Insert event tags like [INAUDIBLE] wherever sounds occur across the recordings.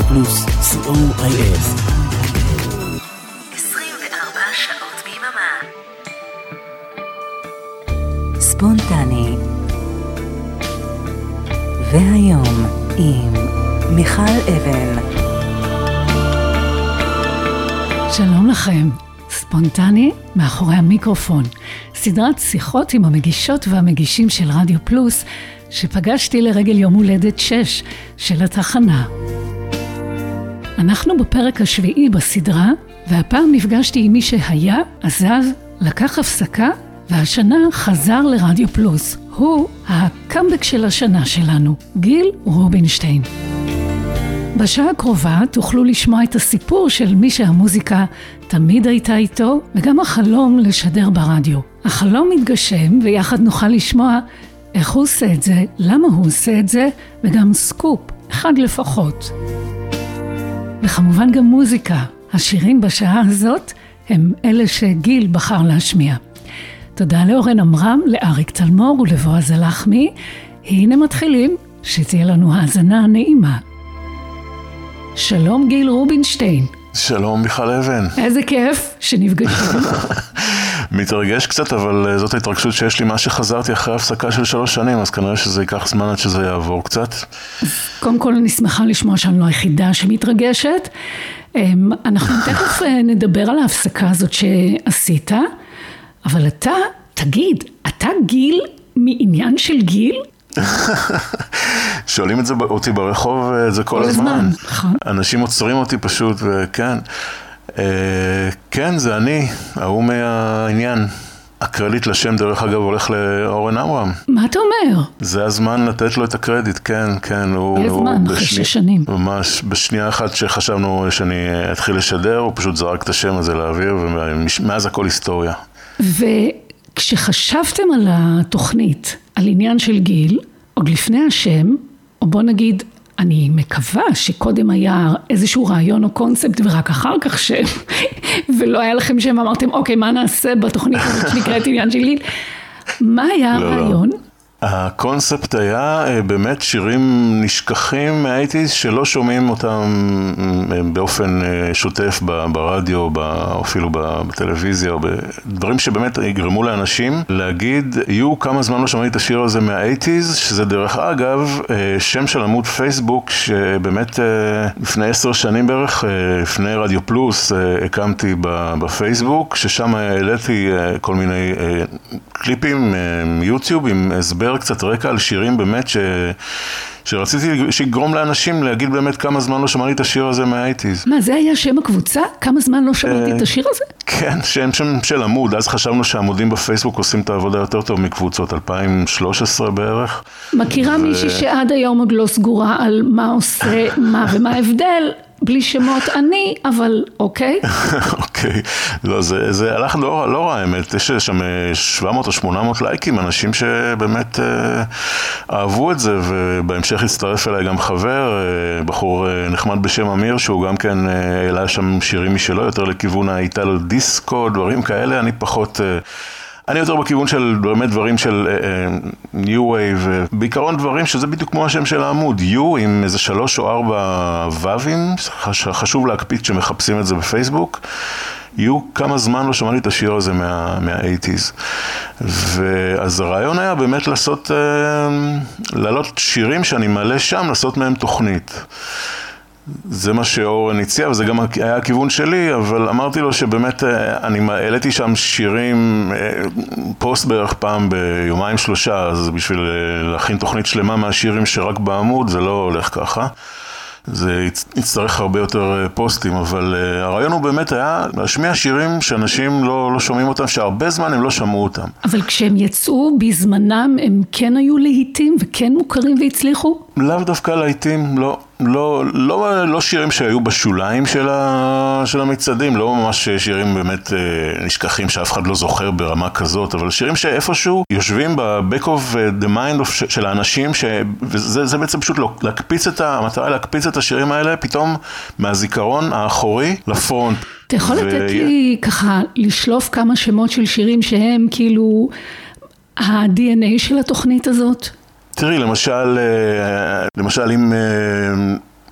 רדיו פלוס, co.il. 24 שעות ביממה. ספונטני. והיום עם מיכל אבן. שלום לכם, ספונטני מאחורי המיקרופון, סדרת שיחות עם המגישות והמגישים של רדיו פלוס, שפגשתי לרגל יום הולדת 6 של התחנה. אנחנו בפרק השביעי בסדרה, והפעם נפגשתי עם מי שהיה, עזב, לקח הפסקה, והשנה חזר לרדיו פלוס. הוא הקאמבק של השנה שלנו, גיל רובינשטיין. בשעה הקרובה תוכלו לשמוע את הסיפור של מי שהמוזיקה תמיד הייתה איתו, וגם החלום לשדר ברדיו. החלום מתגשם, ויחד נוכל לשמוע איך הוא עושה את זה, למה הוא עושה את זה, וגם סקופ, אחד לפחות. וכמובן גם מוזיקה. השירים בשעה הזאת הם אלה שגיל בחר להשמיע. תודה לאורן עמרם, לאריק צלמור ולבועז הלחמי. הנה מתחילים, שתהיה לנו האזנה נעימה. שלום גיל רובינשטיין. שלום מיכל אבן. איזה כיף שנפגשנו. [LAUGHS] מתרגש קצת, אבל אה, זאת ההתרגשות שיש לי מאז שחזרתי אחרי הפסקה של שלוש שנים, אז כנראה שזה ייקח זמן עד שזה יעבור קצת. קודם כל אני שמחה לשמוע שאני לא היחידה שמתרגשת. אמ, אנחנו [LAUGHS] תכף אה, נדבר על ההפסקה הזאת שעשית, אבל אתה, תגיד, אתה גיל מעניין של גיל? [LAUGHS] שואלים את זה אותי ברחוב, אה, זה כל, כל הזמן. הזמן, נכון. אנשים עוצרים אותי פשוט, וכן. אה, כן, זה אני, ההוא מהעניין. הקרדיט לשם, דרך אגב, הולך לאורן עמרם. מה אתה אומר? זה הזמן לתת לו את הקרדיט, כן, כן. הוא, הוא זמן, אחרי שש שנים. ממש, בשנייה אחת שחשבנו שאני אתחיל לשדר, הוא פשוט זרק את השם הזה לאוויר, ומאז הכל היסטוריה. וכשחשבתם על התוכנית, על עניין של גיל, עוד לפני השם, או בוא נגיד, אני מקווה שקודם היה איזשהו רעיון או קונספט ורק אחר כך שם, [LAUGHS] ולא היה לכם שם, אמרתם, אוקיי, מה נעשה בתוכנית הזאת שנקראת עניין של גיל? מה היה לא, לא. הקונספט היה אה, באמת שירים נשכחים מהאייטיז שלא שומעים אותם אה, באופן אה, שוטף ברדיו או אפילו בטלוויזיה, או בדברים שבאמת יגרמו לאנשים להגיד, יו, כמה זמן לא שמעתי את השיר הזה מהאייטיז, שזה דרך אגב שם של עמוד פייסבוק שבאמת לפני עשר שנים בערך, לפני רדיו פלוס, הקמתי בפייסבוק, ששם העליתי כל מיני קליפים אה, מיוטיוב עם הסבר קצת רקע על שירים באמת ש... שרציתי שיגרום לאנשים להגיד באמת כמה זמן לא שמעתי את השיר הזה מהאייטיז. מה, זה היה שם הקבוצה? כמה זמן לא שמעתי את השיר הזה? כן, שם שם של עמוד, אז חשבנו שעמודים בפייסבוק עושים את העבודה יותר טוב מקבוצות, 2013 בערך. מכירה מישהי שעד היום עוד לא סגורה על מה עושה מה ומה ההבדל, בלי שמות אני, אבל אוקיי. [LAUGHS] אוקיי, לא, זה, זה הלך לא, לא רע האמת, יש שם אה, 700 או 800 לייקים, אנשים שבאמת אה, אהבו את זה, ובהמשך הצטרף אליי גם חבר, אה, בחור אה, נחמד בשם אמיר, שהוא גם כן אה, העלה שם שירים משלו, יותר לכיוון האיטלו דיסקו, דברים כאלה, אני פחות... אה, אני יותר בכיוון של באמת דברים של new wave, בעיקרון דברים שזה בדיוק כמו השם של העמוד, U עם איזה שלוש או ארבע ו"ים, חש- חשוב להקפיד כשמחפשים את זה בפייסבוק. יו כמה זמן לא שמעתי את השיר הזה מה, מה-80's. ואז הרעיון היה באמת לעשות, אה, להעלות שירים שאני מעלה שם, לעשות מהם תוכנית. זה מה שאורן הציע, וזה גם היה הכיוון שלי, אבל אמרתי לו שבאמת אה, אני העליתי שם שירים, אה, פוסט בערך פעם ביומיים שלושה, אז בשביל אה, להכין תוכנית שלמה מהשירים שרק בעמוד, זה לא הולך ככה. זה יצ- יצטרך הרבה יותר פוסטים, אבל הרעיון הוא באמת היה להשמיע שירים שאנשים לא, לא שומעים אותם, שהרבה זמן הם לא שמעו אותם. אבל כשהם יצאו בזמנם הם כן היו להיטים וכן מוכרים והצליחו? לאו דווקא להיטים, לא. לא, לא, לא שירים שהיו בשוליים של, ה, של המצעדים, לא ממש שירים באמת אה, נשכחים שאף אחד לא זוכר ברמה כזאת, אבל שירים שאיפשהו יושבים ב-back of the mind of, של האנשים, ש, וזה זה בעצם פשוט לא- להקפיץ את ה... המטרה להקפיץ את השירים האלה פתאום מהזיכרון האחורי ל front. אתה יכול ו- לתת לי ככה לשלוף כמה שמות של שירים שהם כאילו ה-DNA של התוכנית הזאת? תראי, למשל, אה, למשל אם אה,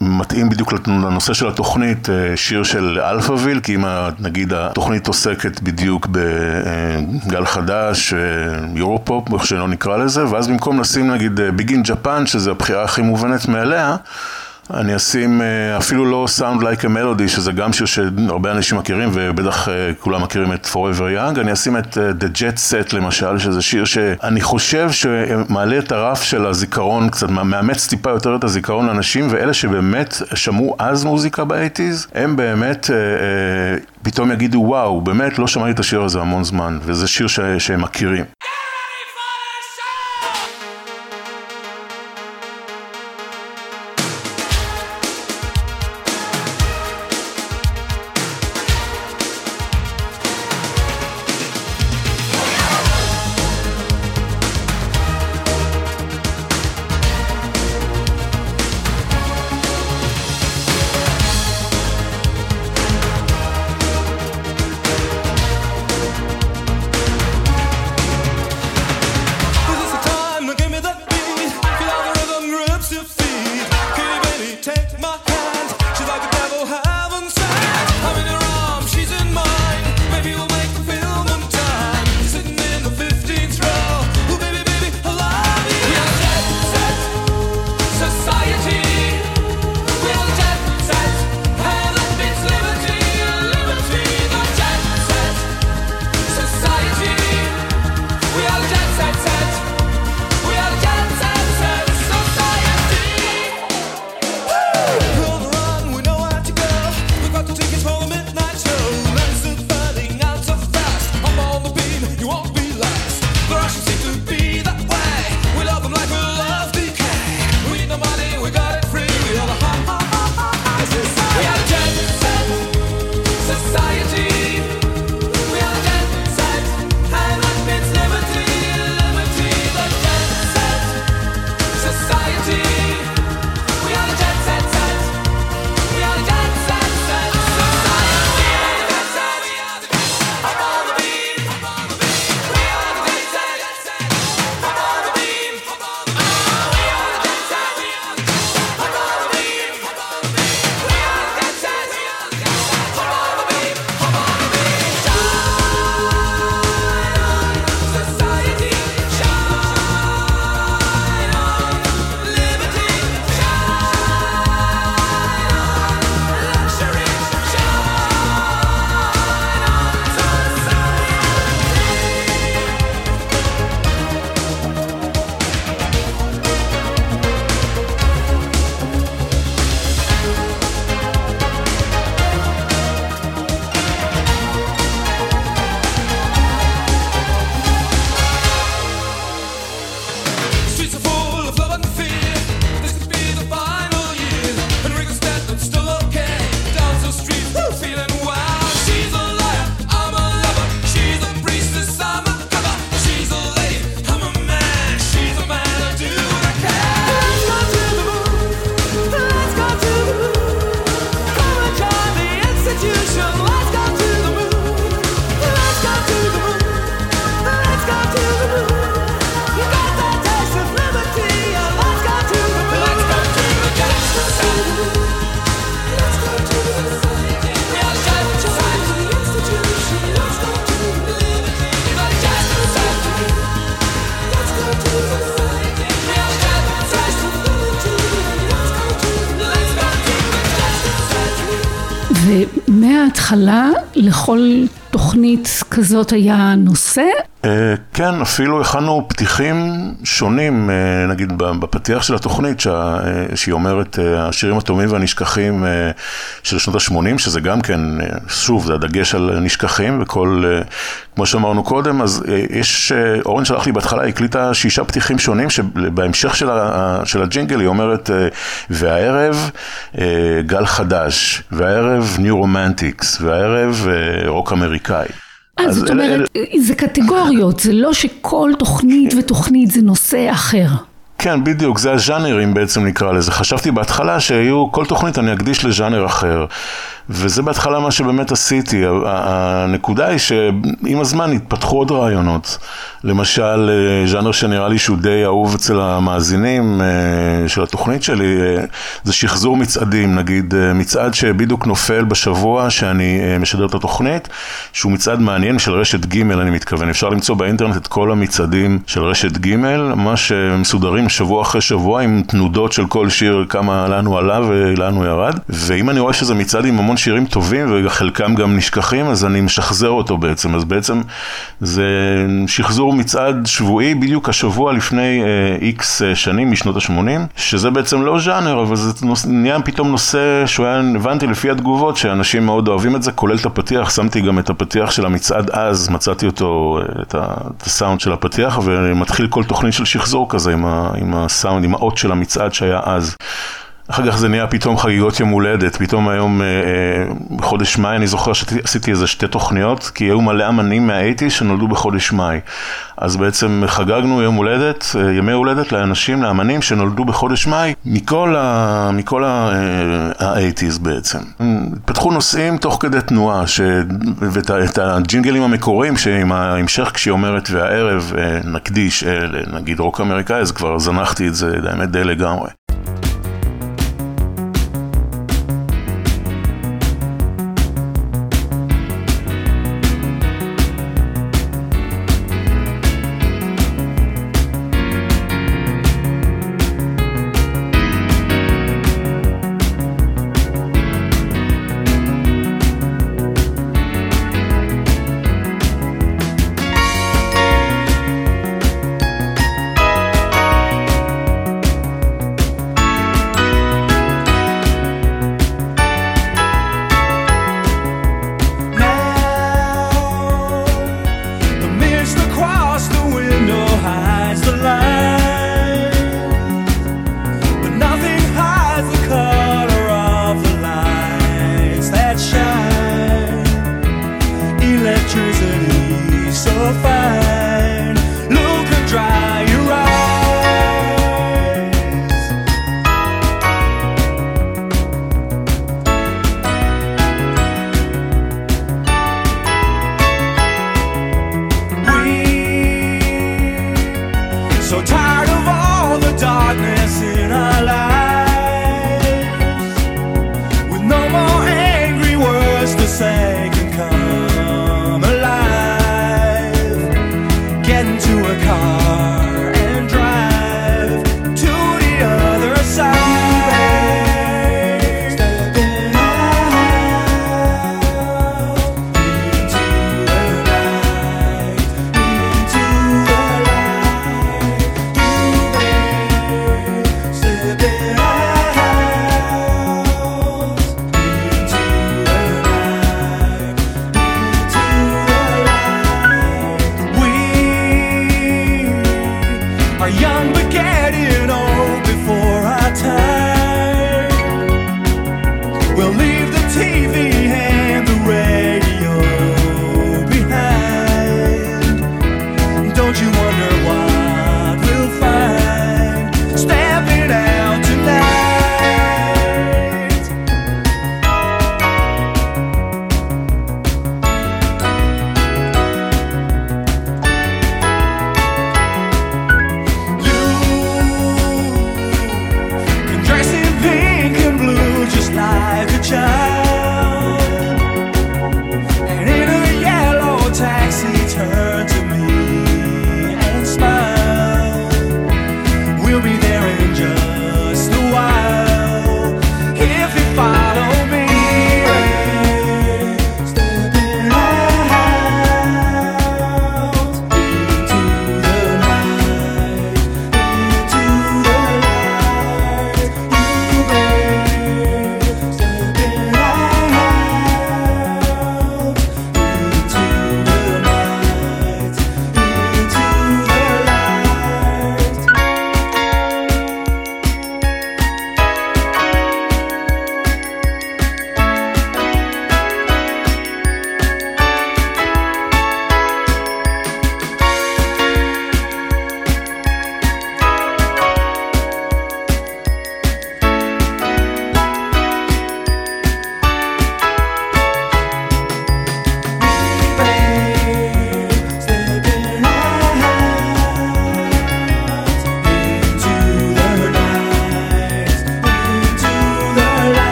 מתאים בדיוק לנושא של התוכנית, אה, שיר של אלפאוויל, כי אם נגיד התוכנית עוסקת בדיוק בגל חדש, יורופופ, איך שלא נקרא לזה, ואז במקום לשים נגיד ביגין ג'פן, שזו הבחירה הכי מובנת מאליה, אני אשים אה, אפילו לא Sound Like a Melody, שזה גם שיר שהרבה אנשים מכירים, ובטח אה, כולם מכירים את Forever Young, אני אשים את אה, The Jet Set למשל, שזה שיר שאני חושב שמעלה את הרף של הזיכרון קצת, מאמץ טיפה יותר את הזיכרון לאנשים, ואלה שבאמת שמעו אז מוזיקה באייטיז, הם באמת... פתאום יגידו וואו, באמת לא שמעתי את השיר הזה המון זמן, וזה שיר ש- שהם מכירים. גדולה, לכל תוכנית כזאת היה נושא? אה, כן, אפילו הכנו פתיחים שונים, אה, נגיד בפתיח של התוכנית, שה, אה, שהיא אומרת, אה, השירים הטובים והנשכחים של שנות ה-80, שזה גם כן, שוב, זה הדגש על נשכחים, וכל, כמו שאמרנו קודם, אז יש, אורן שלח לי בהתחלה, היא הקליטה שישה פתיחים שונים, שבהמשך של, ה, של הג'ינגל היא אומרת, והערב גל חדש, והערב New Romantics, והערב רוק אמריקאי. אז זאת אומרת, זה קטגוריות, זה לא שכל תוכנית ותוכנית זה נושא אחר. כן, בדיוק, זה הז'אנרים בעצם נקרא לזה. חשבתי בהתחלה שהיו, כל תוכנית אני אקדיש לז'אנר אחר. וזה בהתחלה מה שבאמת עשיתי. הנקודה היא שעם הזמן התפתחו עוד רעיונות. למשל, אה, ז'אנר שנראה לי שהוא די אהוב אצל המאזינים אה, של התוכנית שלי, אה, זה שחזור מצעדים. נגיד, מצעד שבדיוק נופל בשבוע שאני משדר את התוכנית, שהוא מצעד מעניין של רשת ג', אני מתכוון. אפשר למצוא באינטרנט את כל המצעדים של רשת ג', מה שמסודרים שבוע אחרי שבוע עם תנודות של כל שיר, כמה לנו עלה הוא ירד. ואם אני רואה שזה מצעד עם המון שירים טובים וחלקם גם נשכחים, אז אני משחזר אותו בעצם. אז בעצם זה שחזור מצעד שבועי בדיוק השבוע לפני איקס שנים, משנות ה-80, שזה בעצם לא ז'אנר, אבל זה נוס- נהיה פתאום נושא שהוא היה, הבנתי לפי התגובות, שאנשים מאוד אוהבים את זה, כולל את הפתיח, שמתי גם את הפתיח של המצעד אז, מצאתי אותו, אה, את, ה, את הסאונד של הפתיח, ומתחיל כל תוכנית של שחזור כזה עם, ה, הסאונד, עם האות של המצעד שהיה אז. אחר כך זה נהיה פתאום חגיגות יום הולדת, פתאום היום, אה, אה, בחודש מאי, אני זוכר שעשיתי איזה שתי תוכניות, כי היו מלא אמנים מהאייטיז שנולדו בחודש מאי. אז בעצם חגגנו יום הולדת, אה, ימי הולדת לאנשים, לאמנים שנולדו בחודש מאי, מכל ה- מכל אה, האייטיז בעצם. התפתחו נושאים תוך כדי תנועה, ש... ואת הג'ינגלים המקוריים, שעם ההמשך כשהיא אומרת, והערב אה, נקדיש, אה, נגיד רוק אמריקאי, אז כבר זנחתי את זה, האמת, די לגמרי.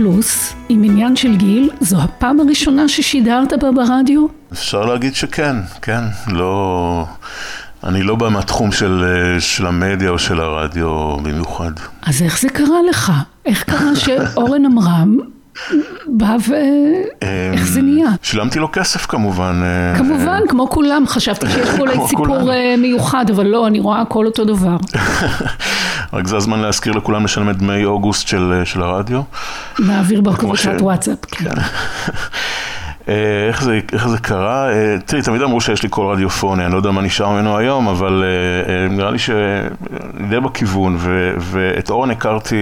פלוס, עם עניין של גיל, זו הפעם הראשונה ששידרת בה ברדיו? אפשר להגיד שכן, כן. לא... אני לא בא מהתחום של, אה, של המדיה או של הרדיו במיוחד. אז איך זה קרה לך? איך קרה [LAUGHS] שאורן עמרם בא ו... איך זה נהיה? שילמתי לו כסף כמובן. אה, כמובן, כמו כולם, חשבתי שיש פה [LAUGHS] אולי סיפור. אה, מיוחד, אבל לא, אני רואה הכל אותו דבר. [LAUGHS] רק זה הזמן להזכיר לכולם לשלם את דמי אוגוסט של, אה, הרדיו. נעביר בקבוצת וואטסאפ. [LAUGHS] אה, איך זה, איך זה קרה? אה, תראי, תמיד אמרו שיש לי קול רדיופוני, אני לא יודע מה נשאר ממנו היום, אבל אה, אה, נראה לי שאני די בכיוון, ו, ואת אורן הכרתי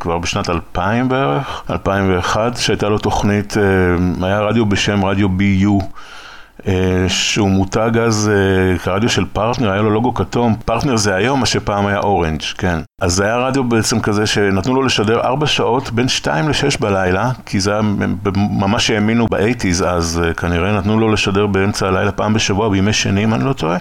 כבר בשנת 2000 בערך, 2001, שהייתה לו תוכנית, היה רדיו בשם רדיו BU. אה, שהוא מותג אז אה, כרדיו של פרטנר, היה לו לוגו כתום, פרטנר זה היום, מה שפעם היה אורנג', כן. אז זה היה רדיו בעצם כזה שנתנו לו לשדר ארבע שעות בין שתיים לשש בלילה, כי זה היה, ממש האמינו באייטיז אז, אה, כנראה נתנו לו לשדר באמצע הלילה פעם בשבוע, בימי שני אם אני לא טועה.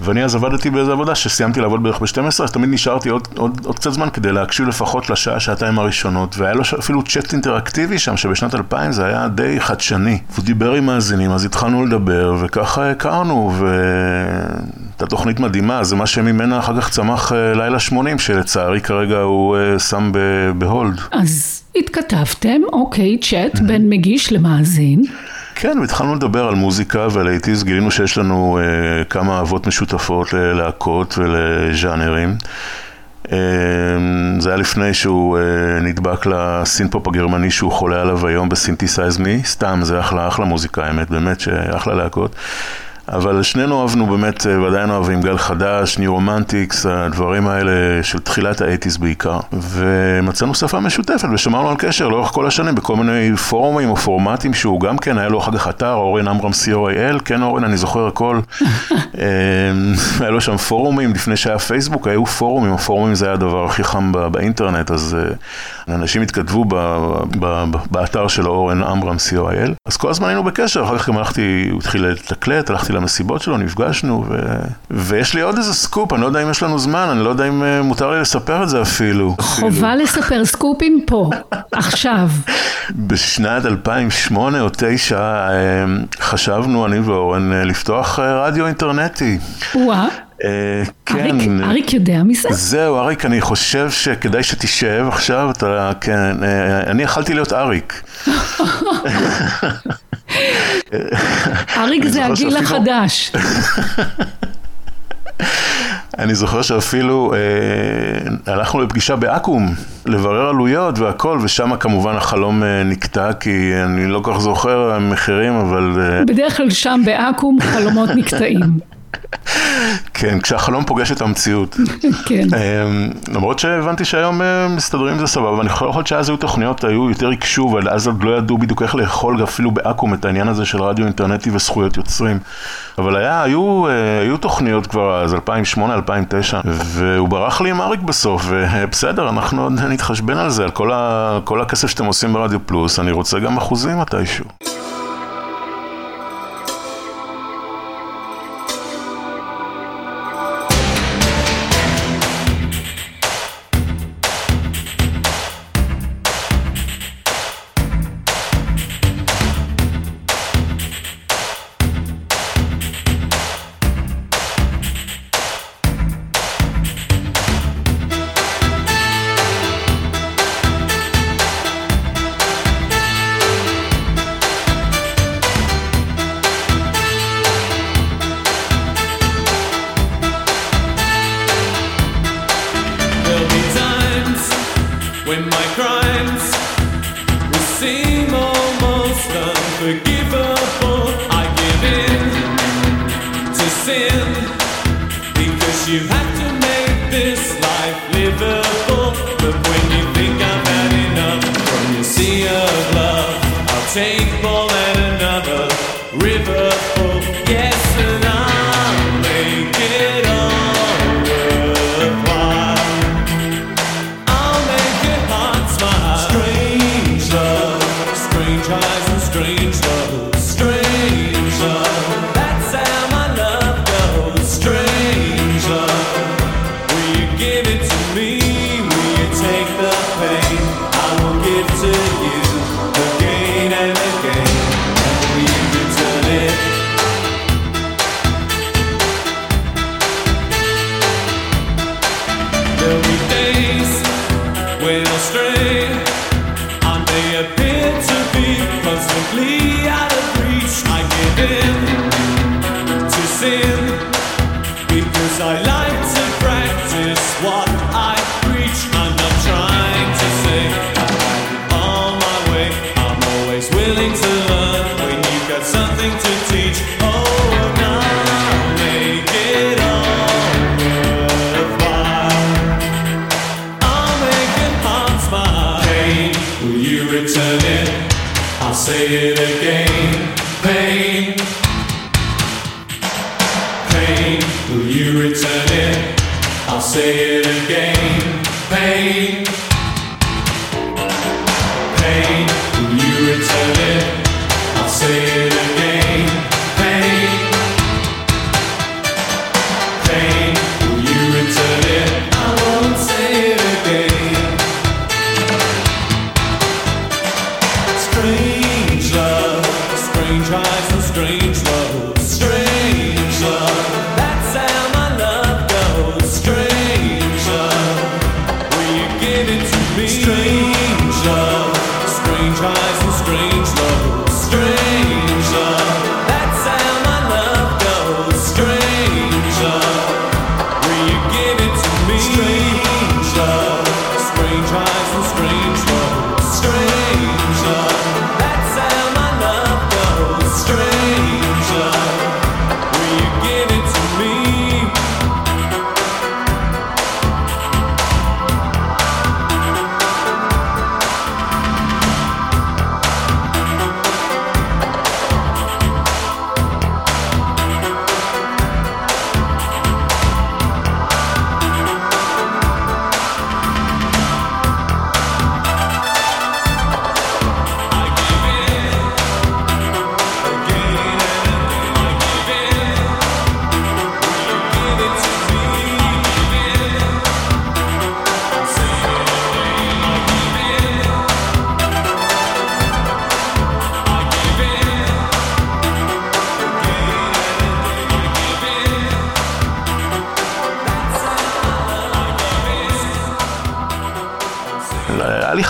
ואני אז עבדתי באיזו עבודה שסיימתי לעבוד בערך ב-12, אז תמיד נשארתי עוד, עוד, עוד קצת זמן כדי להקשיב לפחות לשעה, שעתיים הראשונות, והיה לו אפילו צ'אט אינטראקטיבי שם, שבשנת 2000 זה היה די חדשני. הוא דיבר עם מאזינים, אז התחלנו לדבר, וככה הכרנו, והייתה תוכנית מדהימה, זה מה שממנה אחר כך צמח אה, לילה 80, שלצערי כרגע הוא אה, שם ב hold. אז התכתבתם, אוקיי, צ'אט בין מגיש למאזין. כן, והתחלנו לדבר על מוזיקה ועל אייטיז, גילינו שיש לנו אה, כמה אהבות משותפות ללהקות ולז'אנרים. אה, זה היה לפני שהוא אה, נדבק לסינפופ הגרמני שהוא חולה עליו היום ב Synthesize Me, סתם, זה אחלה, אחלה מוזיקה, האמת, באמת, שאחלה להקות. אבל שנינו אהבנו באמת, אה, ועדיין אוהבים גל חדש, New Romantics, הדברים האלה של תחילת האייטיז בעיקר. ומצאנו שפה משותפת ושמרנו על קשר לאורך כל השנים בכל מיני פורומים או פורמטים שהוא גם כן, היה לו אחר כך אתר, אורן עמרם co.il, כן אורן, אני זוכר הכל. [LAUGHS] אה, היה לו שם פורומים, לפני שהיה פייסבוק, היו פורומים, הפורומים זה היה הדבר הכי חם בא- באינטרנט, אז אה, אנשים התכתבו באתר של אורן עמרם co.il. אז כל הזמן היינו בקשר, אחר כך גם הלכתי, הוא התחיל לתקלט, הלכתי למסיבות שלו, נפגשנו, ו... ויש לי עוד איזה סקופ, אני לא יודע אם יש לנו זמן, אני לא יודע אם אה, מותר לי לספר את זה אפילו. חובה לספר סקופים פה, [LAUGHS] עכשיו. בשנת 2008 או 2009 חשבנו, אני ואורן, אה, לפתוח אה, רדיו אינטרנטי. אה, אריק, כן. אריק יודע מזה? זהו, אריק, אני חושב שכדאי שתשב עכשיו, אתה, כן, אה, אני יכלתי להיות אריק. אריק זה הגיל החדש. אני זוכר שאפילו אה, הלכנו לפגישה באקו"ם, לברר עלויות והכל, ושם כמובן החלום אה, נקטע, כי אני לא כל כך זוכר המחירים, אבל אה, בדרך כלל שם בעכו"ם חלומות נקטעים. כן, כשהחלום פוגש את המציאות. כן. אמ, למרות שהבנתי שהיום אה, מסתדרים עם זה סבבה, אני יכול שאז היו תוכניות, היו יותר הקשו, אבל אז עוד לא ידעו בדיוק איך לאכול אפילו בעכו"ם את העניין הזה של רדיו אינטרנטי וזכויות יוצרים. אבל היה, היו, אה, היו תוכניות כבר אז, 2008, 2009, והוא ברח לי עם אריק בסוף, ובסדר, אנחנו עוד נתחשבן על זה, על כל, ה, כל הכסף שאתם עושים ברדיו פלוס, אני רוצה גם אחוזים מתישהו.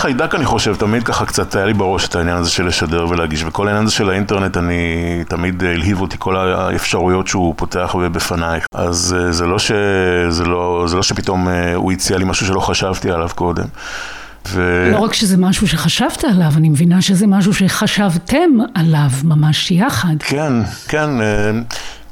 חיידק, אני חושב, תמיד ככה קצת היה לי בראש את העניין הזה של לשדר ולהגיש, וכל העניין הזה של האינטרנט, אני תמיד אה, הלהיב אותי כל האפשרויות שהוא פותח בפניי. אז אה, זה לא, ש... זה לא, זה לא שפתאום אה, הוא הציע לי משהו שלא חשבתי עליו קודם. ו... לא רק שזה משהו שחשבת עליו, אני מבינה שזה משהו שחשבתם עליו ממש יחד. כן, כן.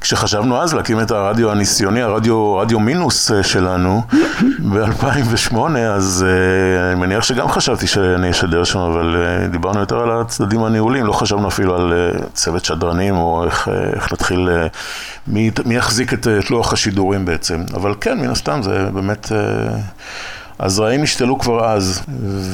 כשחשבנו אז להקים את הרדיו הניסיוני, הרדיו רדיו מינוס אה, שלנו, [LAUGHS] ב-2008, אז אה, אני מניח שגם חשבתי שאני אשדר שם, אבל אה, דיברנו יותר על הצדדים הניהוליים, לא חשבנו אפילו על אה, צוות שדרנים, או איך, אה, איך להתחיל, אה, מי, מי יחזיק את, את לוח השידורים בעצם. אבל כן, מן הסתם, זה באמת... אה, הזרעים נשתלו כבר אז,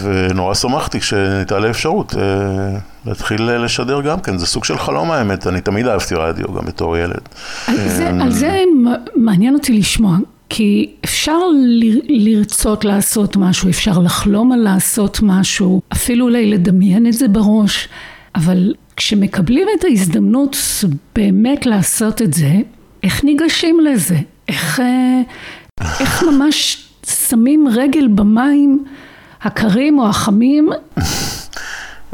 ונורא שמחתי כשהייתה לי אפשרות אה, להתחיל אה, לשדר גם כן. זה סוג של חלום האמת, אני תמיד אהבתי רדיו, גם בתור ילד. על זה, על זה מעניין אותי לשמוע, כי אפשר ל- לרצות לעשות משהו, אפשר לחלום על לעשות משהו, אפילו אולי לדמיין את זה בראש, אבל כשמקבלים את ההזדמנות באמת לעשות את זה, איך ניגשים לזה? איך, אה, איך ממש שמים רגל במים הקרים או החמים?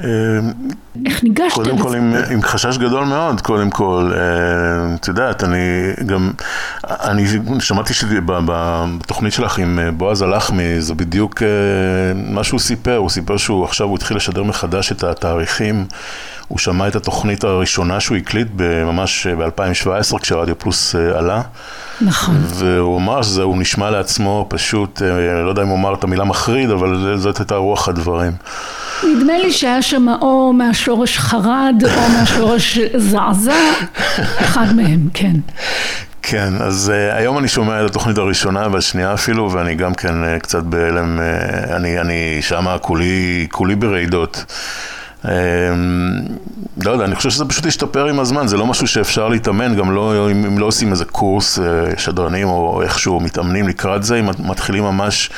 אה, איך ניגשת קודם? כל עם, עם חשש גדול מאוד, קודם כל. אה, את יודעת, אני גם, אני שמעתי שבתוכנית שלך עם אה, בועז הלחמי, זה בדיוק מה שהוא סיפר, הוא סיפר שהוא עכשיו, הוא התחיל לשדר מחדש את התאריכים. הוא שמע את התוכנית הראשונה שהוא הקליט ממש ב-2017, כשרדיו פלוס עלה. נכון. והוא אמר שזה, הוא נשמע לעצמו פשוט, לא יודע אם הוא אמר את המילה מחריד, אבל זאת הייתה רוח הדברים. נדמה לי שהיה שם או מהשורש חרד או מהשורש זעזע, אחד מהם, כן. כן, אז uh, היום אני שומע את התוכנית הראשונה והשנייה אפילו, ואני גם כן uh, קצת בהלם, uh, אני, אני שמה כולי, כולי ברעידות. Um, לא יודע, אני חושב שזה פשוט ישתפר עם הזמן, זה לא משהו שאפשר להתאמן, גם לא, אם, אם לא עושים איזה קורס uh, שדרנים או איכשהו מתאמנים לקראת זה, אם מתחילים ממש,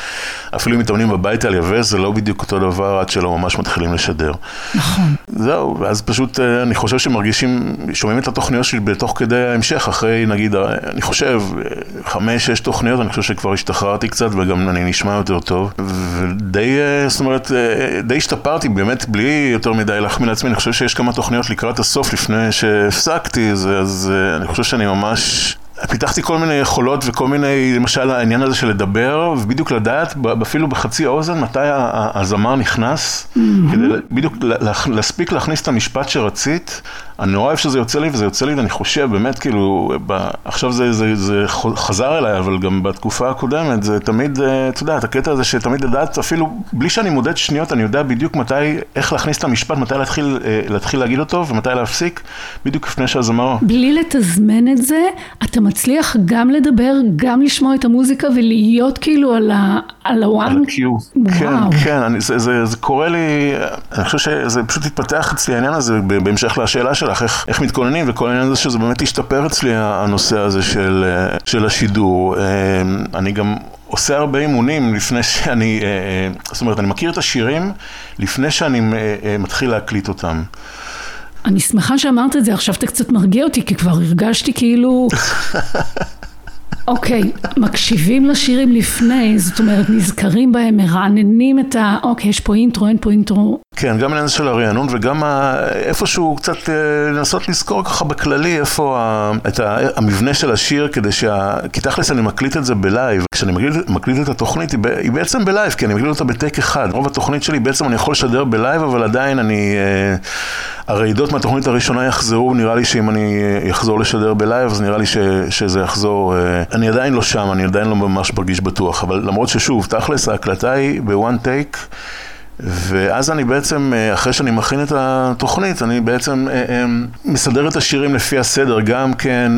אפילו אם מתאמנים בבית על יבש, זה לא בדיוק אותו דבר עד שלא ממש מתחילים לשדר. נכון. זהו, ואז פשוט אה, אני חושב שמרגישים, שומעים את התוכניות שלי בתוך כדי ההמשך, אחרי נגיד, אה, אני חושב, אה, חמש, שש תוכניות, אני חושב שכבר השתחררתי קצת וגם אני נשמע יותר טוב. ודי, אה, זאת אומרת, אה, די השתפרתי, באמת, בלי יותר מדי להחמיא לעצמי, אני חושב שיש כמה תוכניות לקראת הסוף לפני שהפסקתי, אז, אז אה, אני חושב שאני ממש... פיתחתי כל מיני יכולות וכל מיני, למשל העניין הזה של לדבר, ובדיוק לדעת, אפילו בחצי האוזן, מתי הזמר נכנס, כדי בדיוק לה- לה- להספיק להכניס את המשפט שרצית. אני נורא אוהב שזה יוצא לי, וזה יוצא לי, ואני חושב, באמת, כאילו, ב- עכשיו זה, זה, זה חזר אליי, אבל גם בתקופה הקודמת, זה תמיד, אה, אתה יודע, את הקטע הזה שתמיד לדעת, אפילו בלי שאני מודד שניות, אני יודע בדיוק מתי, איך להכניס את המשפט, מתי להתחיל, אה, להתחיל להגיד אותו, ומתי להפסיק, בדיוק לפני שהזמר... בלי לתזמן את זה, אתה מצליח גם לדבר, גם לשמוע את המוזיקה ולהיות כאילו על ה- על הוואן. על ה-Q. כן, וואו. כן, אני, זה, זה, זה קורה לי, אני חושב שזה פשוט התפתח אצלי העניין הזה, בהמשך לשאלה שלך, איך, איך מתכוננים, וכל העניין הזה שזה באמת השתפר אצלי, הנושא הזה של, אה, של השידור. אה, אני גם... עושה הרבה אימונים לפני שאני, אה, זאת אומרת, אני מכיר את השירים לפני שאני מתחיל להקליט אותם. אני שמחה שאמרת את זה, עכשיו אתה קצת מרגיע אותי, כי כבר הרגשתי כאילו... [LAUGHS] אוקיי, מקשיבים לשירים לפני, זאת אומרת, נזכרים בהם, מרעננים את ה... אוקיי, יש פה אינטרו, אין פה אינטרו. כן, גם העניין של הרענון וגם ה... איפשהו קצת אה, לנסות לזכור ככה בכללי איפה. את. המבנה של השיר כדי שה... כי תכלס אני מקליט את זה ב live. כשאני מקליט, מקליט את התוכנית היא, בעצם ב live, כי אני מקליט אותה בטייק אחד. רוב התוכנית שלי בעצם אני יכול לשדר ב live, אבל עדיין אני... אה, הרעידות מהתוכנית הראשונה יחזרו, נראה לי שאם אני אה, אחזור לשדר ב live, אז נראה לי ש... שזה יחזור... אה, אני עדיין לא שם, אני עדיין לא ממש מרגיש בטוח, אבל למרות ששוב, תכלס ההקלטה היא ב one take. ואז אני בעצם, אה, אחרי שאני מכין את התוכנית, אני בעצם אה, אה, מסדר את השירים לפי הסדר, גם כן,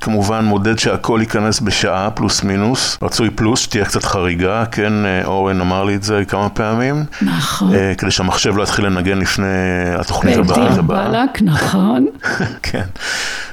כמובן מודד שהכל ייכנס בשעה, פלוס מינוס, רצוי פלוס, שתהיה קצת חריגה, כן, אורן אמר לי את זה כמה פעמים, נכון. כדי שהמחשב לא יתחיל לנגן לפני התוכנית הבאה. באלק, נכון. [LAUGHS] כן.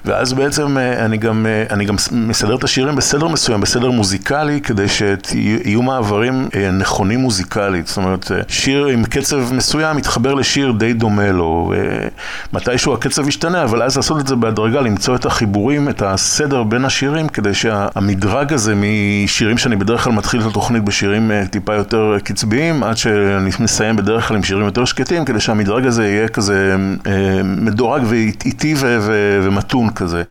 ואז בעצם אני גם, אני גם מסדר את השירים בסדר מסוים, בסדר מוזיקלי, כדי שיהיו מעברים נכונים מוזיקלית. זאת אומרת, אה, שיר עם קצב מסוים מתחבר לשיר די דומה לו. אה, מתישהו הקצב ישתנה, אבל אז לעשות את זה בהדרגה, למצוא את החיבורים, את הסדר בין השירים, כדי שהמדרג הזה משירים שאני בדרך כלל מתחיל את התוכנית בשירים אה, טיפה יותר קצביים, עד שאני מסיים בדרך כלל עם שירים יותר שקטים, כדי שהמדרג הזה יהיה כזה אה, מדורג ואיטי ומתון כזה.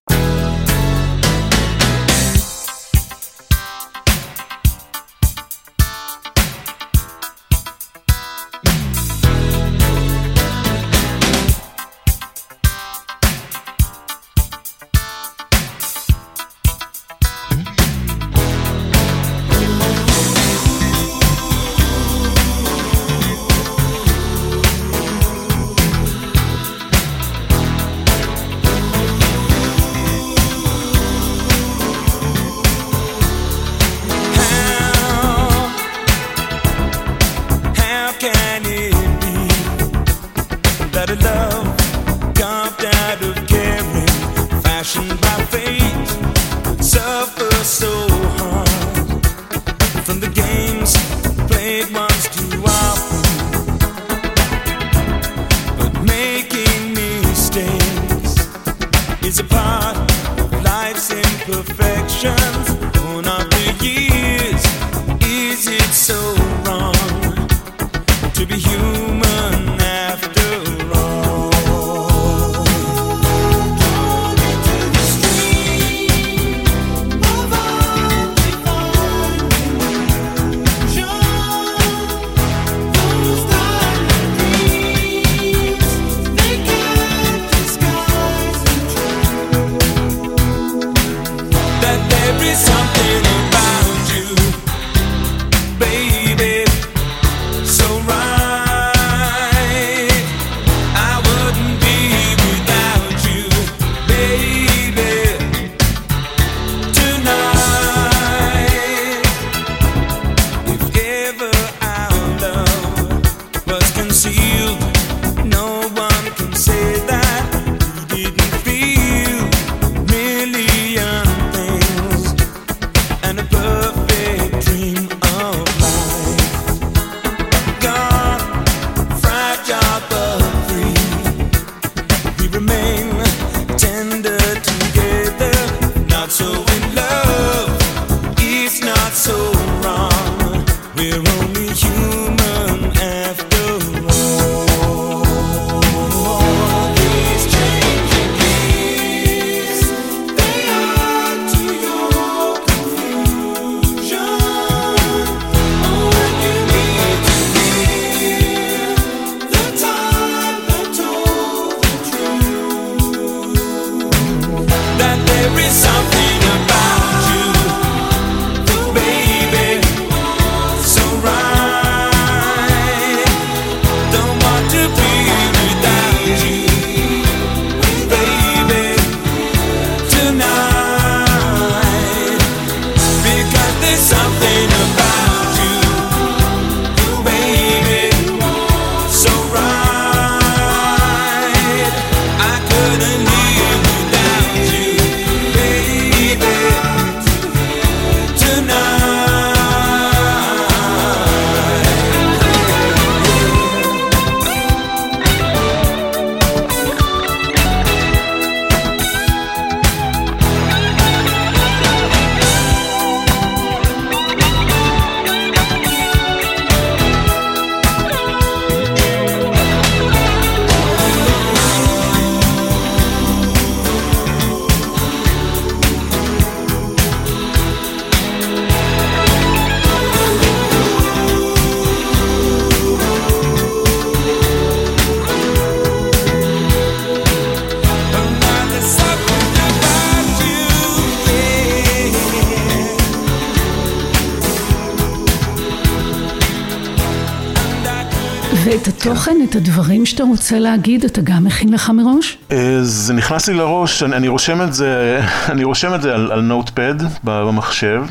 ואת התוכן, את הדברים שאתה רוצה להגיד, אתה גם מכין לך מראש? אה, זה נכנס לי לראש, אני, רושם את זה, [LAUGHS] אני רושם את זה על Notepad במחשב,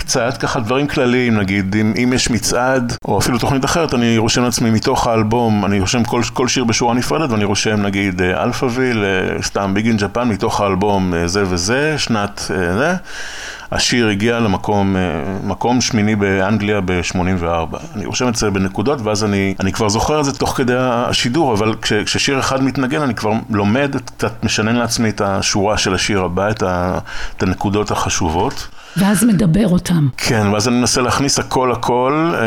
קצת, ככה דברים כלליים, נגיד, אם, אם יש מצעד, או אפילו תוכנית אחרת, אני רושם לעצמי מתוך האלבום, אני רושם כל, כל שיר בשורה נפרדת, ואני רושם נגיד אה, Alphaville, אה, סתם Big in Japan, מתוך האלבום אה, זה וזה, שנת זה. השיר הגיע למקום מקום שמיני באנגליה ב-84. אני רושם את זה בנקודות, ואז אני, אני כבר זוכר את זה תוך כדי השידור, אבל כש, כששיר אחד מתנגן, אני כבר לומד, קצת משנן לעצמי את השורה של השיר הבא, את, ה, את הנקודות החשובות. ואז מדבר אותם. כן, ואז אני מנסה להכניס הכל הכל. אה,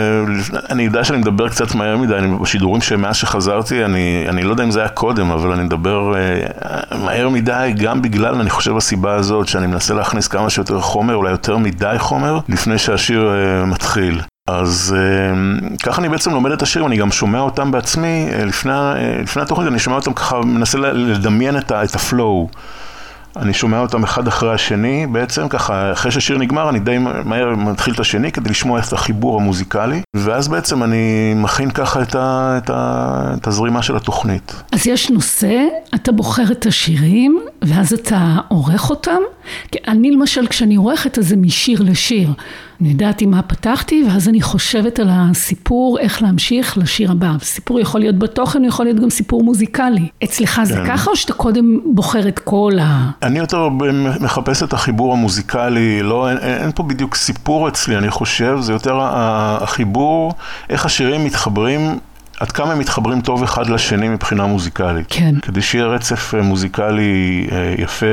אני יודע שאני מדבר קצת מהר מדי, אני בשידורים שמאז שחזרתי, אני, אני לא יודע אם זה היה קודם, אבל אני מדבר אה, מהר מדי, גם בגלל, אני חושב, הסיבה הזאת, שאני מנסה להכניס כמה שיותר חומר, אולי יותר מדי חומר, לפני שהשיר אה, מתחיל. אז ככה אני בעצם לומד את השירים, אני גם שומע אותם בעצמי, לפני, לפני התוכנית אני שומע אותם ככה, מנסה לדמיין את, את הפלואו. אני שומע אותם אחד אחרי השני, בעצם ככה, אחרי שהשיר נגמר, אני די מהר מתחיל את השני כדי לשמוע את החיבור המוזיקלי, ואז בעצם אני מכין ככה את, ה, את, ה, את הזרימה של התוכנית. אז יש נושא, אתה בוחר את השירים, ואז אתה עורך אותם. כי אני למשל, כשאני עורכת, אז זה משיר לשיר. אני יודעת עם מה פתחתי, ואז אני חושבת על הסיפור, איך להמשיך לשיר הבא. סיפור יכול להיות בתוכן, הוא יכול להיות גם סיפור מוזיקלי. אצלך זה כן. ככה, או שאתה קודם בוחר את כל ה... אני יותר מחפש את החיבור המוזיקלי, לא, אין, אין פה בדיוק סיפור אצלי, אני חושב, זה יותר החיבור, איך השירים מתחברים, עד כמה הם מתחברים טוב אחד לשני מבחינה מוזיקלית. כן. כדי שיהיה רצף אה, מוזיקלי אה, יפה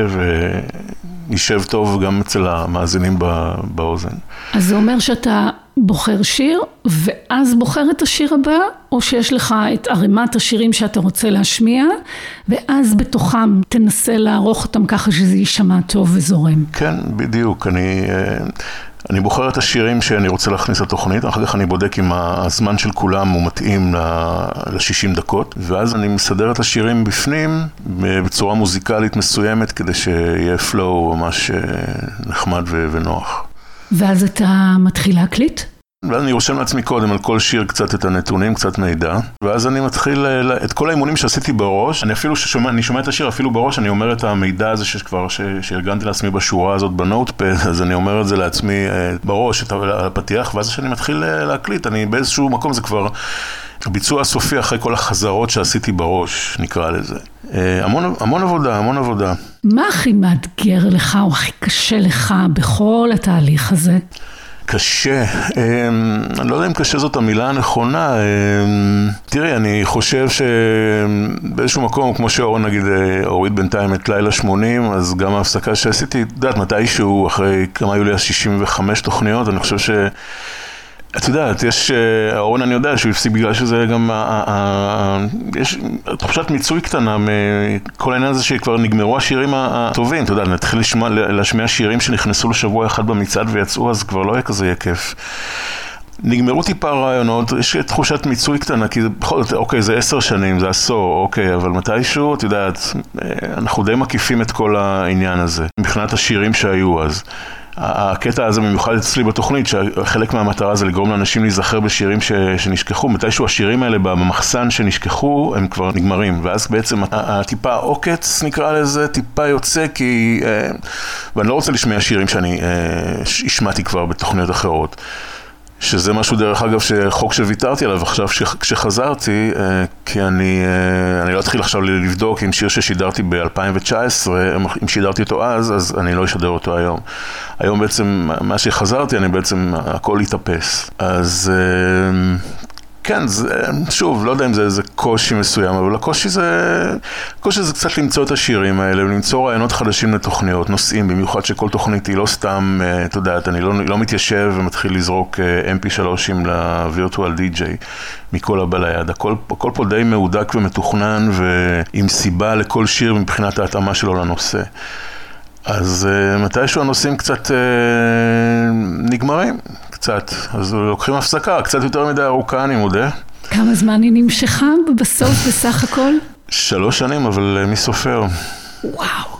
וישב טוב גם אצל המאזינים באוזן. אז זה אומר שאתה בוחר שיר, ואז בוחר את השיר הבא, או שיש לך את ערימת השירים שאתה רוצה להשמיע, ואז בתוכם תנסה לערוך אותם ככה שזה יישמע טוב וזורם. כן, בדיוק. אני, אה, אני בוחר את השירים שאני רוצה להכניס לתוכנית, אחר כך אני בודק אם הזמן של כולם הוא מתאים ל-60 דקות, ואז אני מסדר את השירים בפנים בצורה מוזיקלית מסוימת, כדי שיהיה פלואו ממש אה, נחמד ונוח. ואז אתה מתחיל להקליט? אני רושם לעצמי קודם על כל שיר קצת את הנתונים, קצת מידע, ואז אני מתחיל אה, את כל האימונים שעשיתי בראש, אני אפילו ששומע, אני שומע את השיר אפילו בראש, אני אומר את המידע הזה שכבר, שארגנתי לעצמי בשורה הזאת בנוטפד, [LAUGHS] אז אני אומר את זה לעצמי אה, בראש, את הפתיח, ואז כשאני מתחיל אה, להקליט, אני באיזשהו מקום, זה כבר הביצוע הסופי אחרי כל החזרות שעשיתי בראש, נקרא לזה. המון, המון עבודה, המון עבודה. מה הכי מאתגר לך, או הכי קשה לך בכל התהליך הזה? קשה, אמ, אני לא יודע אם קשה זאת המילה הנכונה, אמ, תראי, אני חושב שבאיזשהו מקום, כמו שאורן נגיד אה, הוריד בינתיים את לילה 80, אז גם ההפסקה שעשיתי, את יודעת, מתישהו, אחרי כמה היו לי אז 65 תוכניות, אני חושב ש... את יודעת, יש, אה, אורן אני יודע שהוא הפסיק בגלל שזה גם, ה- ה- ה- יש תחושת מיצוי קטנה מכל העניין הזה שכבר נגמרו השירים הטובים, אתה יודע, נתחיל לשמוע, להשמיע שירים שנכנסו לשבוע אחד במצעד ויצאו, אז כבר לא יהיה כזה יהיה כיף. נגמרו טיפה הרעיונות, יש תחושת מיצוי קטנה, כי בכל זאת, אוקיי, זה עשר שנים, זה עשור, אוקיי, אבל מתישהו, את יודעת, אה, אנחנו די מקיפים את כל העניין הזה, מבחינת השירים שהיו אז. הקטע הזה במיוחד אצלי בתוכנית, שחלק מהמטרה זה לגרום לאנשים להיזכר בשירים ש, שנשכחו, מתישהו השירים האלה במחסן שנשכחו, הם כבר נגמרים, ואז בעצם הטיפה עוקץ נקרא לזה, טיפה יוצא, כי... אה, ואני לא רוצה לשמוע שירים שאני אה, השמעתי כבר בתוכניות אחרות. שזה משהו דרך אגב שחוק שוויתרתי עליו עכשיו כש- כשחזרתי, אה, כי אני, אה, אני לא אתחיל עכשיו לבדוק אם שיר ששידרתי ב-2019, אם שידרתי אותו אז, אז אני לא אשדר אותו היום. היום בעצם, מה שחזרתי, אני בעצם, הכל התאפס. אז אה, כן, זה, שוב, לא יודע אם זה איזה קושי מסוים, אבל הקושי זה, הקושי זה קצת למצוא את השירים האלה, ולמצוא רעיונות חדשים לתוכניות, נושאים, במיוחד שכל תוכנית היא לא סתם, אה, את יודעת, אני לא, לא מתיישב ומתחיל לזרוק אה, mp3ים לווירטואל די-ג'יי מכל הבא ליד. הכל, הכל פה די מהודק ומתוכנן, ועם סיבה לכל שיר מבחינת ההתאמה שלו לנושא. אז uh, מתישהו הנושאים קצת uh, נגמרים, קצת. אז לוקחים הפסקה, קצת יותר מדי ארוכה, אני מודה. כמה זמן היא נמשכה בסוף בסך הכל? שלוש שנים, אבל uh, מי סופר? וואו.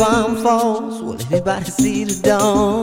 Bomb falls, will anybody see the dawn?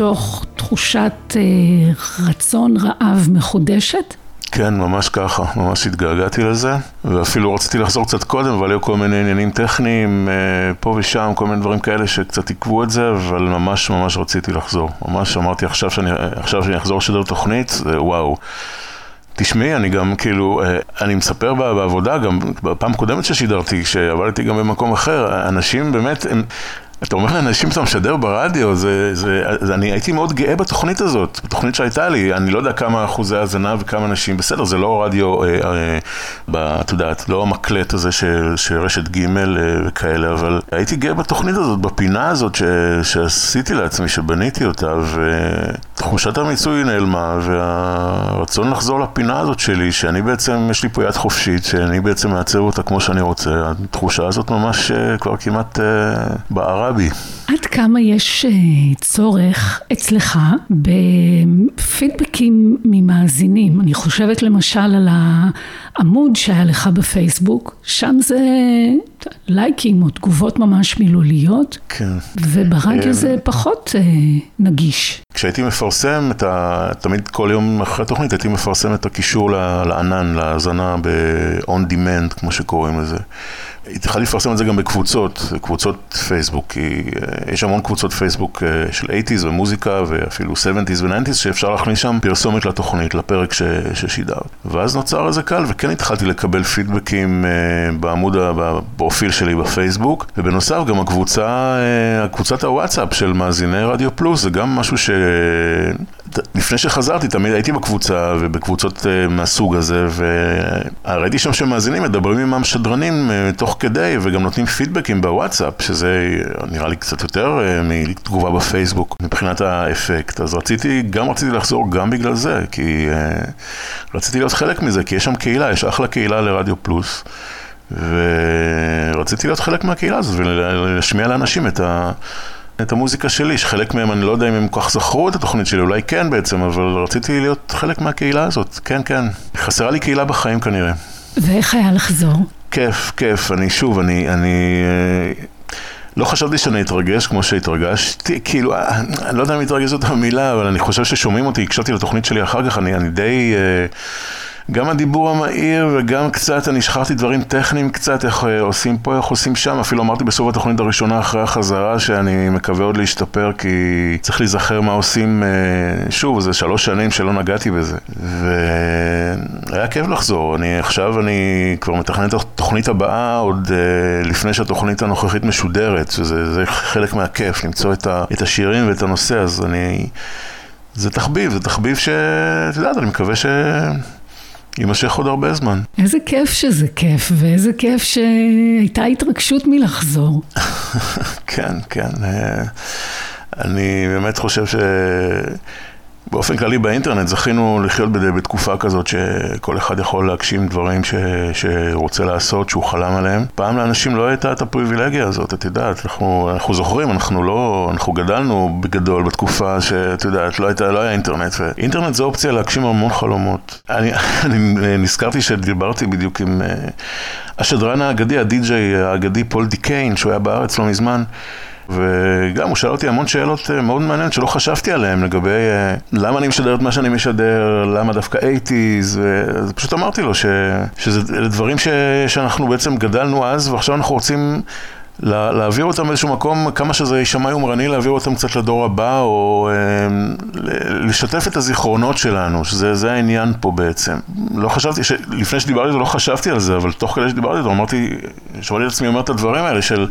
מתוך תחושת אה, רצון רעב מחודשת? כן, ממש ככה, ממש התגעגעתי לזה, ואפילו רציתי לחזור קצת קודם, אבל היו כל מיני עניינים טכניים, אה, פה ושם, כל מיני דברים כאלה שקצת עיכבו את זה, אבל ממש ממש רציתי לחזור. ממש אמרתי עכשיו שאני, עכשיו שאני אחזור לשדר תוכנית, זה וואו. תשמעי, אני גם כאילו, אה, אני מספר בעבודה, גם בפעם הקודמת ששידרתי, כשעבדתי גם במקום אחר, אנשים באמת, הם... אתה אומר לאנשים שאתה משדר ברדיו, זה, זה, זה, אני הייתי מאוד גאה בתוכנית הזאת, בתוכנית שהייתה לי, אני לא יודע כמה אחוזי האזנה וכמה אנשים, בסדר, זה לא רדיו, אה, אה, ב, את יודעת, לא המקלט הזה של, של רשת ג' אה, וכאלה, אבל הייתי גאה בתוכנית הזאת, בפינה הזאת ש, שעשיתי לעצמי, שבניתי אותה, ותחושת המיצוי נעלמה, והרצון לחזור לפינה הזאת שלי, שאני בעצם, יש לי פה יד חופשית, שאני בעצם מעצב אותה כמו שאני רוצה, התחושה הזאת ממש אה, כבר כמעט אה, בערה בי. עד כמה יש אה, צורך אצלך בפידבקים ממאזינים? אני חושבת למשל על העמוד שהיה לך בפייסבוק, שם זה לייקים או תגובות ממש מילוליות, כן. וברדיו אה, זה פחות אה, נגיש. כשהייתי מפרסם את ה... תמיד כל יום אחרי התוכנית הייתי מפרסם את הקישור לענן, להאזנה ב-on demand, כמו שקוראים לזה. התחלתי לפרסם את זה גם בקבוצות, קבוצות פייסבוק, כי אה, יש המון קבוצות פייסבוק אה, של 80's ומוזיקה ואפילו 70's ו-90's שאפשר להכניס שם פרסומת לתוכנית, לפרק ש- ששידרת. ואז נוצר איזה קל, וכן התחלתי לקבל פידבקים אה, בעמוד, בפרופיל שלי בפייסבוק, ובנוסף גם הקבוצה, קבוצת הוואטסאפ של מאזיני רדיו פלוס, זה גם משהו ש... לפני שחזרתי, תמיד הייתי בקבוצה ובקבוצות אה, מהסוג הזה, וראיתי שם שמאזינים מדברים עם המשדרנים אה, תוך כדי, וגם נותנים פידבקים בוואטסאפ, שזה נראה לי קצת יותר אה, מתגובה בפייסבוק מבחינת האפקט. אז רציתי, גם רציתי לחזור גם בגלל זה, כי אה, רציתי להיות חלק מזה, כי יש שם קהילה, יש אחלה קהילה לרדיו פלוס. ורציתי להיות חלק מהקהילה הזאת ולהשמיע לאנשים את ה... את המוזיקה שלי, שחלק מהם, אני לא יודע אם הם כל כך זכרו את התוכנית שלי, אולי כן בעצם, אבל רציתי להיות חלק מהקהילה הזאת, כן, כן. חסרה לי קהילה בחיים כנראה. ואיך היה לחזור? כיף, כיף, אני שוב, אני, אני אה, לא חשבתי שאני אתרגש כמו שהתרגשתי, כאילו, אה, אני לא יודע אם להתרגש זאת המילה, אבל אני חושב ששומעים אותי, הקשבתי לתוכנית שלי אחר כך, אני, אני די... אה, גם הדיבור המהיר וגם קצת, אני שכחתי דברים טכניים קצת, איך אה, עושים פה, איך עושים שם, אפילו אמרתי בסוף התוכנית הראשונה אחרי החזרה שאני מקווה עוד להשתפר כי צריך להיזכר מה עושים, אה, שוב, זה שלוש שנים שלא נגעתי בזה. והיה כיף לחזור, אני עכשיו אני כבר מתכנן את התוכנית הבאה עוד אה, לפני שהתוכנית הנוכחית משודרת, שזה זה חלק מהכיף, למצוא את, ה, את השירים ואת הנושא, אז אני... זה תחביב, זה תחביב ש... את יודעת, אני מקווה ש... יימשך עוד הרבה זמן. איזה כיף שזה כיף, ואיזה כיף שהייתה התרגשות מלחזור. [LAUGHS] כן, כן. אה, אני באמת חושב ש... באופן כללי באינטרנט זכינו לחיות בד- בתקופה כזאת שכל אחד יכול להגשים דברים ש... שרוצה לעשות, שהוא חלם עליהם. פעם לאנשים לא הייתה את הפריבילגיה הזאת, את יודעת, אנחנו, אנחנו זוכרים, אנחנו לא, אנחנו גדלנו בגדול בתקופה שאת יודעת, לא, הייתה, לא היה אינטרנט, ואינטרנט זה אופציה להגשים המון חלומות. אני, [LAUGHS] אני נזכרתי שדיברתי בדיוק עם אה, השדרן האגדי, הדי-ג'יי האגדי פול דיקיין, שהוא היה בארץ לא מזמן. וגם הוא שאל אותי המון שאלות אה, מאוד מעניינות שלא חשבתי עליהן לגבי אה, למה אני משדר את מה שאני משדר, למה דווקא 80's, אז פשוט אמרתי לו ש, שזה דברים ש, שאנחנו בעצם גדלנו אז ועכשיו אנחנו רוצים לה, להעביר אותם באיזשהו מקום, כמה שזה יישמע יומרני, להעביר אותם קצת לדור הבא, או אה, לשתף את הזיכרונות שלנו, שזה זה העניין פה בעצם. לא חשבתי, ש, לפני שדיברתי זה לא חשבתי על זה, אבל תוך כדי שדיברתי זה אמרתי, שמעתי את עצמי אומר את הדברים האלה של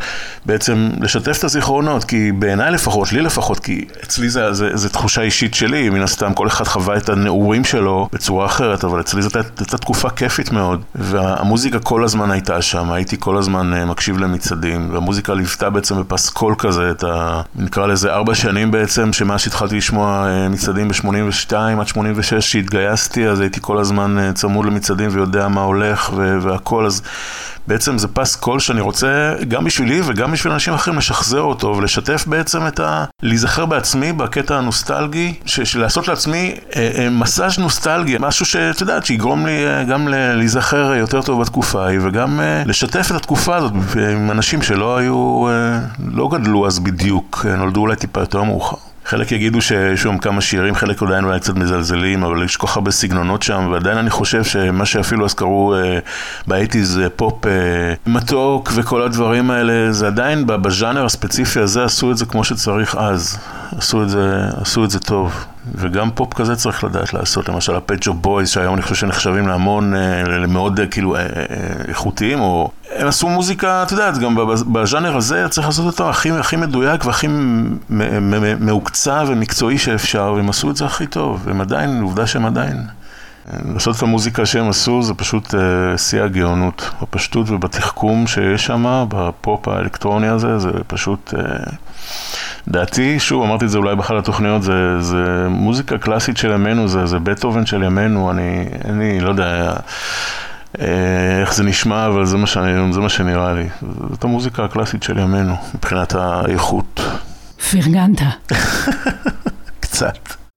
בעצם לשתף את הזיכרונות, כי בעיניי לפחות, לי לפחות, כי אצלי זה, זה, זה תחושה אישית שלי, מן הסתם כל אחד חווה את הנעורים שלו בצורה אחרת, אבל אצלי זאת הייתה תקופה כיפית מאוד, והמוזיקה כל הזמן הייתה שם, הייתי כל הזמן אה, מקשיב למצעדים, והמוזיקה ליוותה בעצם בפסקול כזה את ה... נקרא לזה ארבע שנים בעצם, שמאז שהתחלתי לשמוע אה, מצעדים ב-82 עד 86 שהתגייסתי, אז הייתי כל הזמן אה, צמוד למצעדים ויודע מה הולך והכל, אז בעצם זה פס קול שאני רוצה, גם בשבילי וגם בשביל אנשים אחרים, לשחזר אותו ולשתף בעצם את ה... להיזכר בעצמי בקטע הנוסטלגי, ש- לעשות לעצמי אה, אה, מסאז' נוסטלגי, משהו שאת יודעת, שיגרום לי אה, גם להיזכר יותר טוב בתקופה ההיא, וגם אה, לשתף את התקופה הזאת עם אנשים שלא היו, אה, לא גדלו אז בדיוק, אה, נולדו אולי טיפה יותר מאוחר. חלק יגידו שיש שם כמה שירים, חלק עדיין אולי קצת מזלזלים, אבל יש כל כך הרבה סגנונות שם, ועדיין אני חושב שמה שאפילו אז קראו אה, באייטיז אה, פופ אה, מתוק וכל הדברים האלה, זה עדיין בז'אנר הספציפי הזה עשו את זה כמו שצריך אז. עשו את זה, עשו את זה טוב. וגם פופ כזה צריך לדעת לעשות, למשל ה Pet Shop Boys, שהיום אני חושב שנחשבים להמון, אה, למאוד אה, כאילו אה, איכותיים, או... הם עשו מוזיקה, את יודעת, גם בז- בז'אנר הזה צריך לעשות אותו הכי, הכי מדויק והכי מ- מ- מ- מהוקצע ומקצועי שאפשר, והם עשו את זה הכי טוב, והם עדיין, עובדה שהם עדיין. לעשות את המוזיקה שהם עשו זה פשוט אה, שיא הגאונות, בפשטות ובתחכום שיש שם, בפופ האלקטרוני הזה, זה פשוט... אה, דעתי, שוב, אמרתי את זה אולי באחת התוכניות, זה, זה מוזיקה קלאסית של ימינו, זה, זה בטהובן של ימינו, אני, אני לא יודע אה, איך זה נשמע, אבל זה מה, שאני, זה מה שנראה לי. זאת המוזיקה הקלאסית של ימינו, מבחינת האיכות. פרגנת. [LAUGHS] קצת.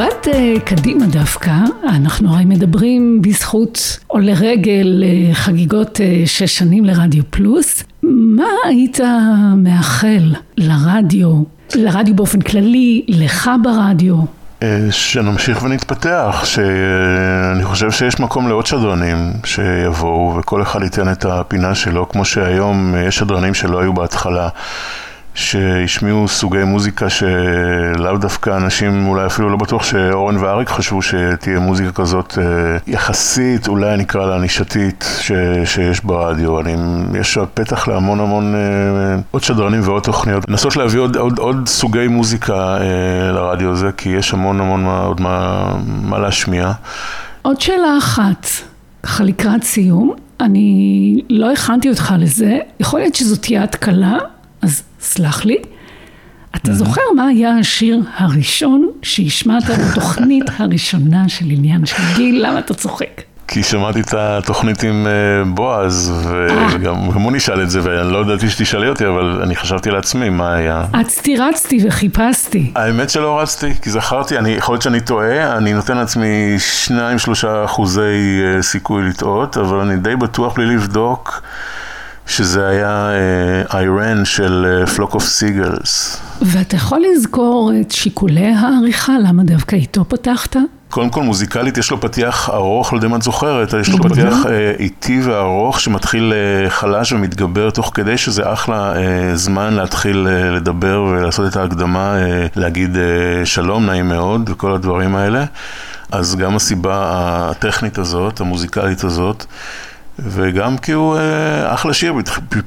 במבט אה, קדימה דווקא, אנחנו הרי מדברים בזכות עולה רגל אה, חגיגות אה, שש שנים לרדיו פלוס. מה היית מאחל לרדיו, לרדיו באופן כללי, לך ברדיו? שנמשיך ונתפתח, שאני חושב שיש מקום לעוד שדרנים שיבואו וכל אחד ייתן את הפינה שלו, כמו שהיום יש שדרנים שלא היו בהתחלה. שהשמיעו סוגי מוזיקה שלאו דווקא אנשים, אולי אפילו לא בטוח שאורן ואריק חשבו שתהיה מוזיקה כזאת אה, יחסית, אולי נקרא לה נישתית, שיש ברדיו. אני, יש פתח להמון המון אה, עוד שדרנים ועוד תוכניות. לנסות להביא עוד, עוד, עוד סוגי מוזיקה אה, לרדיו הזה, כי יש המון המון מה, עוד מה, מה להשמיע. עוד שאלה אחת, ככה לקראת סיום, אני לא הכנתי אותך לזה, יכול להיות שזאת תהיה התקלה, אז סלח לי. אתה זוכר מה היה השיר הראשון שהשמעת בתוכנית הראשונה של עניין של גיל? למה אתה צוחק? כי שמעתי את התוכנית עם אה, בועז, וגם גם הוא נשאל את זה, ואני לא ידעתי שתשאלי אותי, אבל אני חשבתי לעצמי מה היה. אצתי רצתי וחיפשתי. האמת שלא רצתי, כי זכרתי, אני, יכול להיות שאני טועה, אני נותן לעצמי 2-3 אחוזי אה, סיכוי לטעות, אבל אני די בטוח בלי לבדוק שזה היה איירן של פלוק אוף סיגלס. ואתה יכול לזכור את שיקולי העריכה, למה דווקא איתו פתחת? קודם כל מוזיקלית יש לו פתיח ארוך, לא יודע אם את זוכרת, יש לו. פתיח אה, איטי וארוך שמתחיל אה, חלש ומתגבר תוך כדי שזה אחלה אה, זמן להתחיל אה, לדבר ולעשות את ההקדמה, אה, להגיד אה, שלום, נעים מאוד וכל הדברים האלה. אז גם הסיבה הטכנית הזאת, המוזיקלית הזאת. וגם כי הוא אה, אחלה שיר,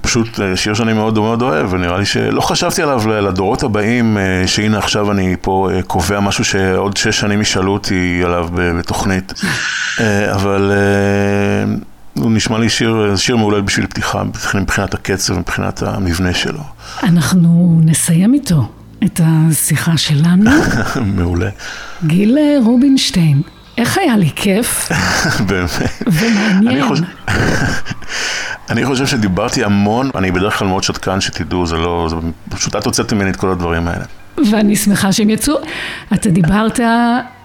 פשוט אה, שיר שאני מאוד מאוד אוהב, ונראה לי שלא חשבתי עליו לדורות הבאים, אה, שהנה עכשיו אני פה אה, קובע משהו שעוד שש שנים ישאלו אותי עליו בתוכנית, אה, אבל אה, הוא נשמע לי שיר, שיר מעולה בשביל פתיחה, מבחינת הקצב, מבחינת המבנה שלו. אנחנו נסיים איתו את השיחה שלנו. [LAUGHS] מעולה, גיל רובינשטיין, איך היה לי כיף [LAUGHS] באמת. ומעניין. [LAUGHS] אני חושב, שדיברתי המון, אני בדרך כלל מאוד שתקן שתדעו, זה לא, זה פשוט את הוצאת ממני את כל הדברים האלה. ואני שמחה שהם יצאו. אתה דיברת,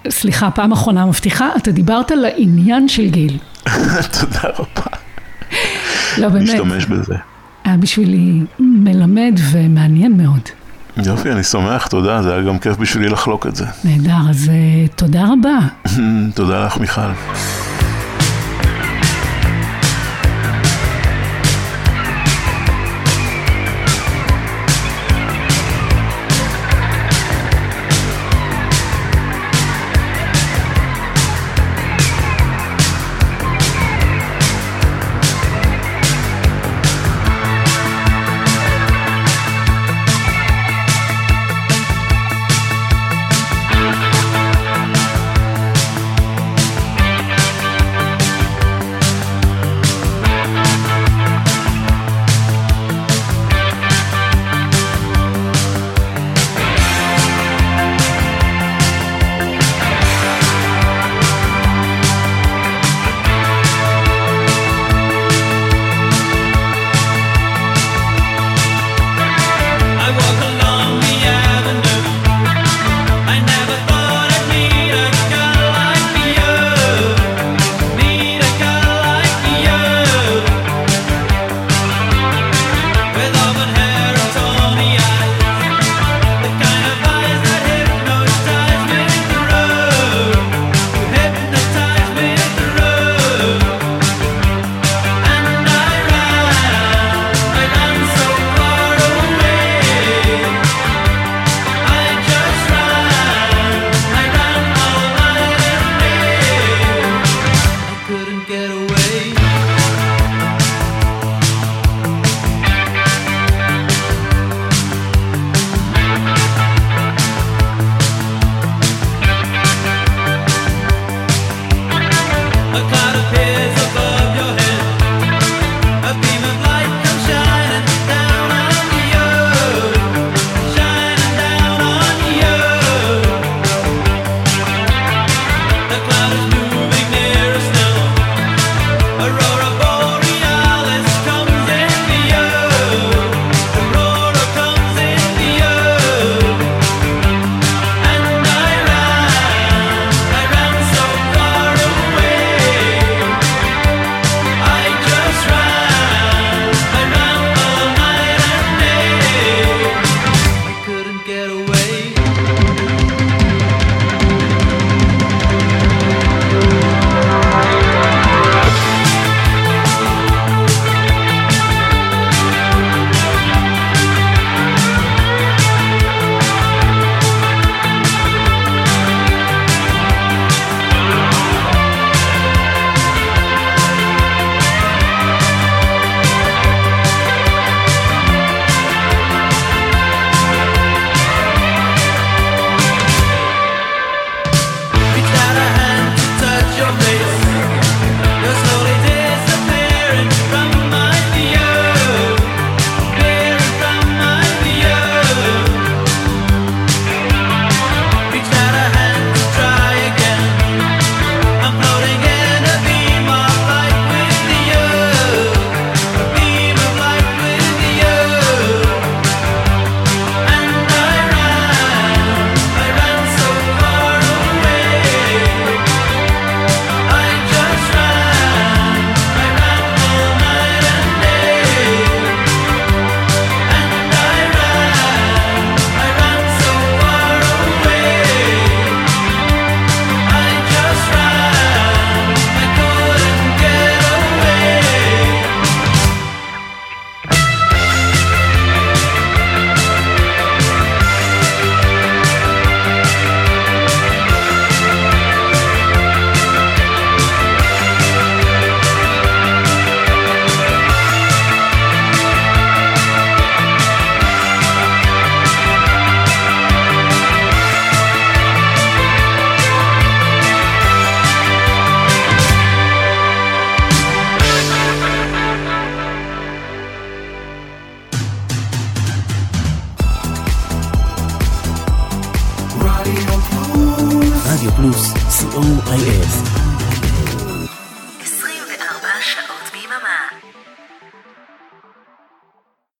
סליחה, פעם אחרונה מבטיחה, אתה דיברת לעניין של גיל. [LAUGHS] תודה רבה. לא, באמת, משתמש בזה. היה בשבילי מלמד ומעניין מאוד. יופי, אני שמח, תודה, זה היה גם כיף בשבילי לחלוק את זה. נהדר, אז אה, תודה רבה. [LAUGHS] תודה לך, מיכל.